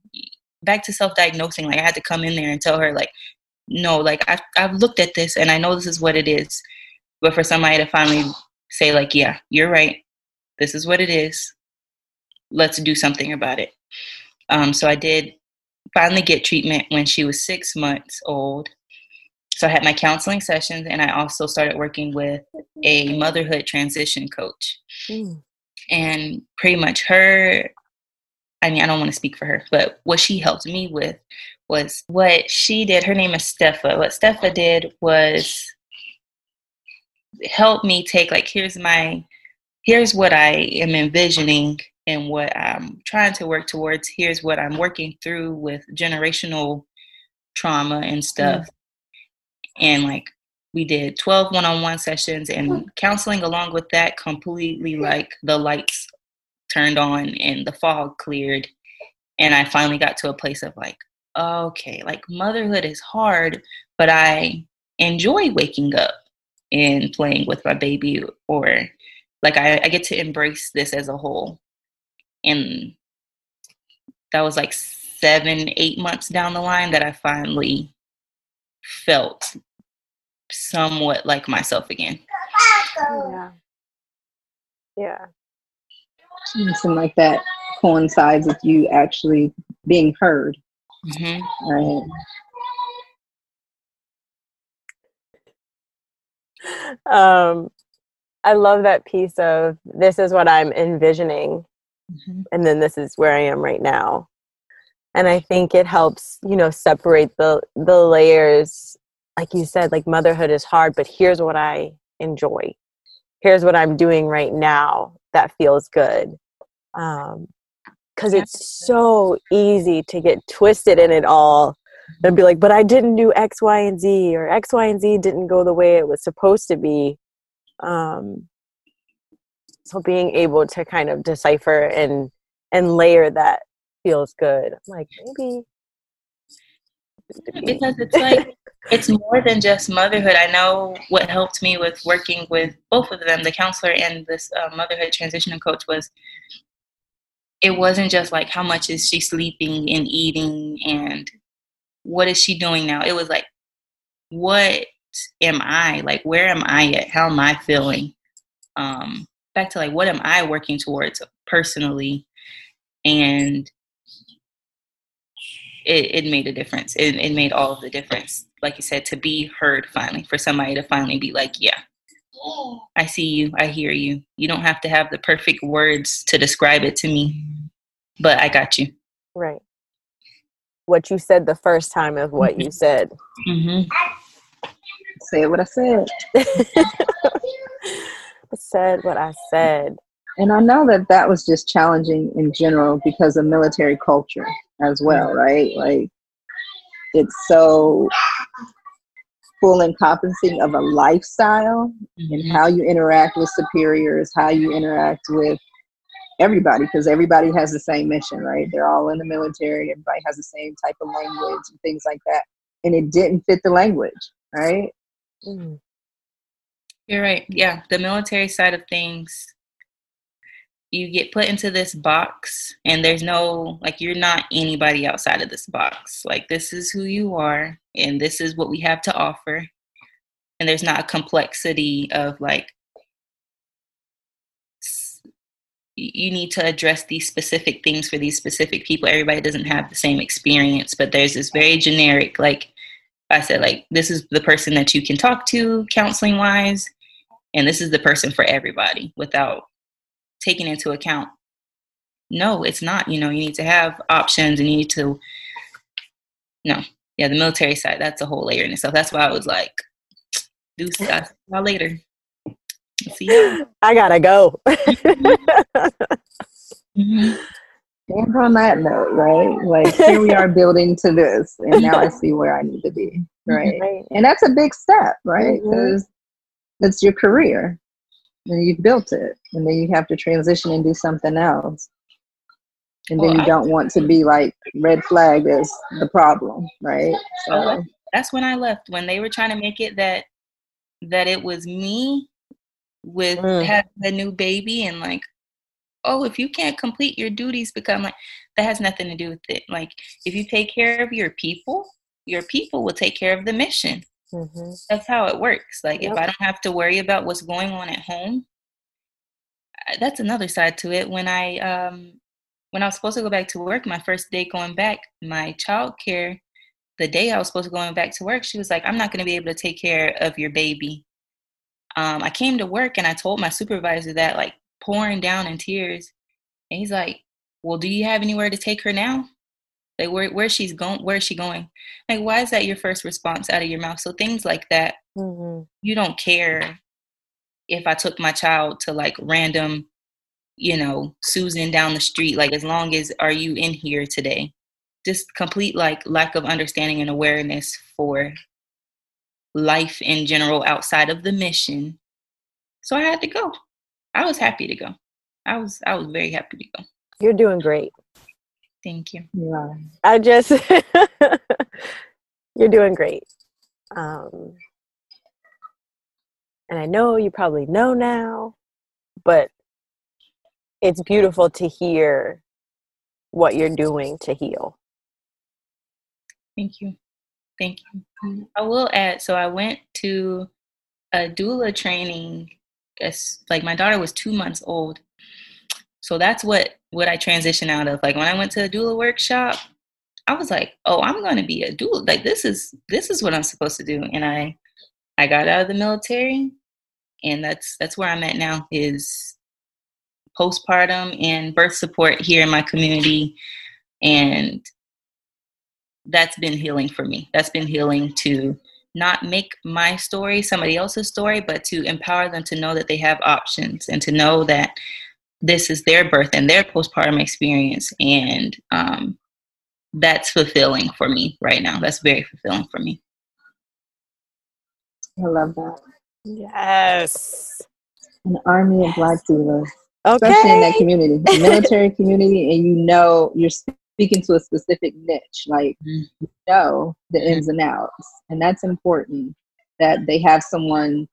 Speaker 3: back to self-diagnosing like i had to come in there and tell her like no like I've, I've looked at this and i know this is what it is. But for somebody to finally say like yeah you're right. This is what it is. Let's do something about it. Um, so i did finally get treatment when she was six months old. So I had my counseling sessions, and I also started working with a motherhood transition coach. Mm. And pretty much her, I mean, I don't want to speak for her, but what she helped me with was what she did. Her name is Stefa. What Stefa did was help me take, like, here's my, here's what I am envisioning and what I'm trying to work towards. Here's what I'm working through with generational trauma and stuff. Mm and like we did 12 one-on-one sessions and counseling along with that completely like the lights turned on and the fog cleared and i finally got to a place of like okay like motherhood is hard but i enjoy waking up and playing with my baby or like I, I get to embrace this as a whole and that was like seven eight months down the line that i finally felt somewhat like myself again.
Speaker 1: Yeah. Yeah.
Speaker 2: Something like that coincides with you actually being heard. Mm-hmm. Right.
Speaker 1: Um, I love that piece of this is what I'm envisioning, mm-hmm. and then this is where I am right now. And I think it helps, you know, separate the the layers like you said, like motherhood is hard, but here's what I enjoy. Here's what I'm doing right now that feels good. Um, because it's so easy to get twisted in it all and be like, but I didn't do X, Y, and Z, or X, Y, and Z didn't go the way it was supposed to be. Um, so being able to kind of decipher and and layer that feels good. I'm like maybe
Speaker 3: because it's like it's more than just motherhood. I know what helped me with working with both of them, the counselor and this uh, motherhood transitioning coach, was it wasn't just like how much is she sleeping and eating and what is she doing now. It was like, what am I like? Where am I at? How am I feeling? Um, back to like, what am I working towards personally? And it, it made a difference. It, it made all of the difference. Like you said, to be heard finally, for somebody to finally be like, yeah, I see you, I hear you. You don't have to have the perfect words to describe it to me, but I got you.
Speaker 1: Right. What you said the first time is what you said.
Speaker 2: Mm-hmm. Say what I said.
Speaker 1: Said what I said.
Speaker 2: And I know that that was just challenging in general because of military culture as well, right? Like it's so full encompassing of a lifestyle mm-hmm. and how you interact with superiors, how you interact with everybody because everybody has the same mission, right? They're all in the military. Everybody has the same type of language and things like that. And it didn't fit the language, right?
Speaker 3: Mm. You're right. Yeah, the military side of things, you get put into this box, and there's no like you're not anybody outside of this box. Like this is who you are, and this is what we have to offer. And there's not a complexity of like you need to address these specific things for these specific people. Everybody doesn't have the same experience, but there's this very generic, like I said, like this is the person that you can talk to counseling wise, and this is the person for everybody without taking into account. No, it's not. You know, you need to have options and you need to. No, yeah, the military side, that's a whole layer in itself. That's why I was like, do stuff later.
Speaker 1: See ya. I gotta go. mm-hmm.
Speaker 2: And on that note, right? Like here we are building to this, and now I see where I need to be, right? right. And that's a big step, right? Because mm-hmm. it's your career, and you've built it, and then you have to transition and do something else. And then well, you don't I, want to be like red flag is the problem, right?
Speaker 3: So oh, that's when I left. When they were trying to make it that that it was me with mm. having a new baby and like oh if you can't complete your duties become like that has nothing to do with it like if you take care of your people your people will take care of the mission mm-hmm. that's how it works like yep. if i don't have to worry about what's going on at home that's another side to it when i um when i was supposed to go back to work my first day going back my child care the day i was supposed to go back to work she was like i'm not going to be able to take care of your baby um, I came to work and I told my supervisor that, like, pouring down in tears. And he's like, Well, do you have anywhere to take her now? Like, where, where she's going, where is she going? Like, why is that your first response out of your mouth? So, things like that, mm-hmm. you don't care if I took my child to like random, you know, Susan down the street, like, as long as are you in here today? Just complete like lack of understanding and awareness for life in general outside of the mission. So I had to go. I was happy to go. I was I was very happy to go.
Speaker 1: You're doing great.
Speaker 3: Thank you.
Speaker 2: Yeah.
Speaker 1: I just you're doing great. Um and I know you probably know now, but it's beautiful to hear what you're doing to heal.
Speaker 3: Thank you. Thank you. I will add so I went to a doula training as like my daughter was two months old. So that's what what I transitioned out of. Like when I went to a doula workshop, I was like, oh, I'm gonna be a doula. Like this is this is what I'm supposed to do. And I I got out of the military and that's that's where I'm at now is postpartum and birth support here in my community and that's been healing for me. That's been healing to not make my story somebody else's story, but to empower them to know that they have options and to know that this is their birth and their postpartum experience. And um, that's fulfilling for me right now. That's very fulfilling for me.
Speaker 2: I love that.
Speaker 1: Yes.
Speaker 2: An army of black doulas. Okay. Especially in that community, the military community, and you know you're speaking to a specific niche, like mm-hmm. you know the mm-hmm. ins and outs, and that's important that they have someone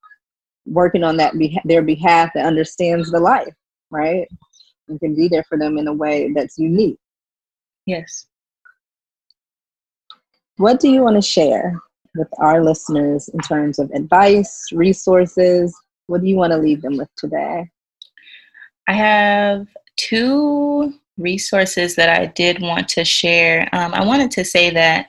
Speaker 2: working on that be- their behalf that understands the life, right, and can be there for them in a way that's unique.
Speaker 3: Yes.
Speaker 2: What do you want to share with our listeners in terms of advice, resources? What do you want to leave them with today?
Speaker 3: I have two resources that I did want to share. Um, I wanted to say that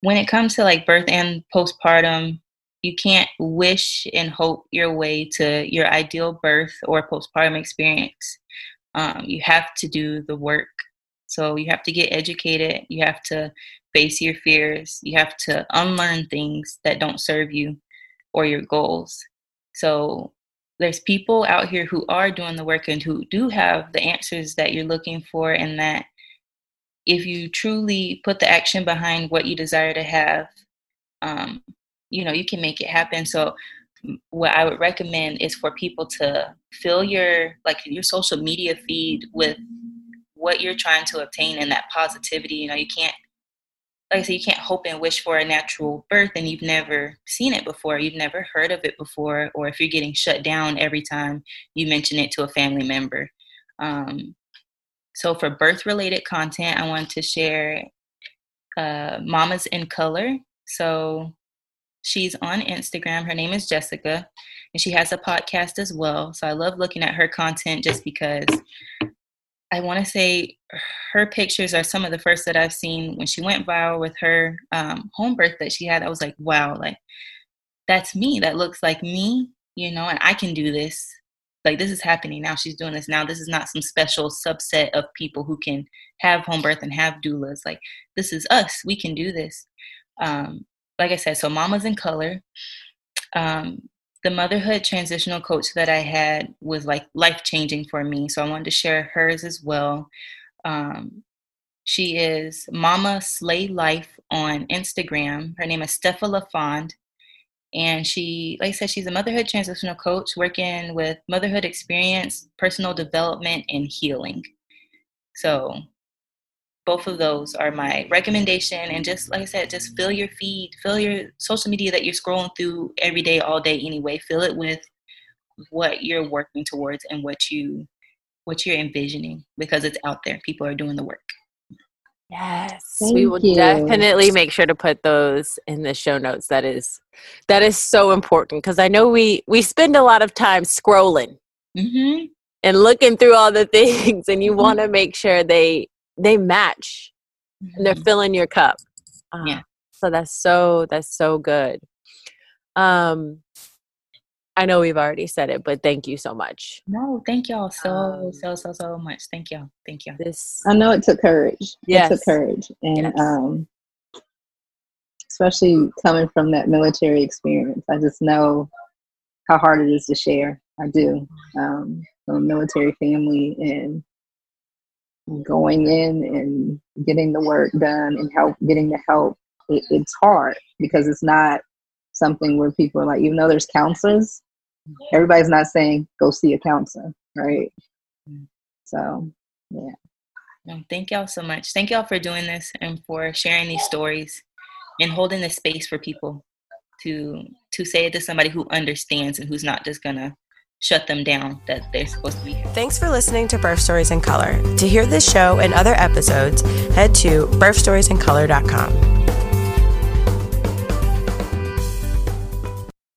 Speaker 3: when it comes to like birth and postpartum, you can't wish and hope your way to your ideal birth or postpartum experience. Um, you have to do the work. So you have to get educated. You have to face your fears. You have to unlearn things that don't serve you or your goals. So there's people out here who are doing the work and who do have the answers that you're looking for and that if you truly put the action behind what you desire to have um, you know you can make it happen so what I would recommend is for people to fill your like your social media feed with what you're trying to obtain and that positivity. You know, you can't like I said, you can't hope and wish for a natural birth and you've never seen it before, you've never heard of it before, or if you're getting shut down every time you mention it to a family member. Um, so for birth related content, I want to share uh, Mamas in Color. So she's on Instagram. Her name is Jessica, and she has a podcast as well. So I love looking at her content just because I want to say her pictures are some of the first that I've seen when she went viral with her um, home birth that she had. I was like, wow, like that's me. That looks like me, you know, and I can do this. Like this is happening now. She's doing this now. This is not some special subset of people who can have home birth and have doulas. Like this is us. We can do this. Um, like I said, so Mamas in Color. Um, the motherhood transitional coach that I had was like life changing for me. So I wanted to share hers as well. Um, she is Mama Slay Life on Instagram. Her name is Stefa LaFond. And she, like I said, she's a motherhood transitional coach working with motherhood experience, personal development, and healing. So both of those are my recommendation and just like i said just fill your feed fill your social media that you're scrolling through every day all day anyway fill it with what you're working towards and what you what you're envisioning because it's out there people are doing the work
Speaker 1: yes Thank we will you. definitely make sure to put those in the show notes that is that is so important because i know we we spend a lot of time scrolling mm-hmm. and looking through all the things and you mm-hmm. want to make sure they they match mm-hmm. and they're mm-hmm. filling your cup. Uh, yeah. So that's so that's so good. Um I know we've already said it, but thank you so much.
Speaker 3: No, thank y'all so um, so so so much. Thank y'all. Thank y'all.
Speaker 2: This I know it took courage. Yes. It took courage. And yes. um especially coming from that military experience. I just know how hard it is to share. I do. Um, from a military family and going in and getting the work done and help getting the help it, it's hard because it's not something where people are like even though there's counselors everybody's not saying go see a counselor right? Mm. So yeah.
Speaker 3: Thank y'all so much. Thank y'all for doing this and for sharing these stories and holding the space for people to to say it to somebody who understands and who's not just gonna shut them down that they're supposed to be.
Speaker 1: Thanks for listening to Birth Stories in Color. To hear this show and other episodes, head to birthstoriesincolor.com.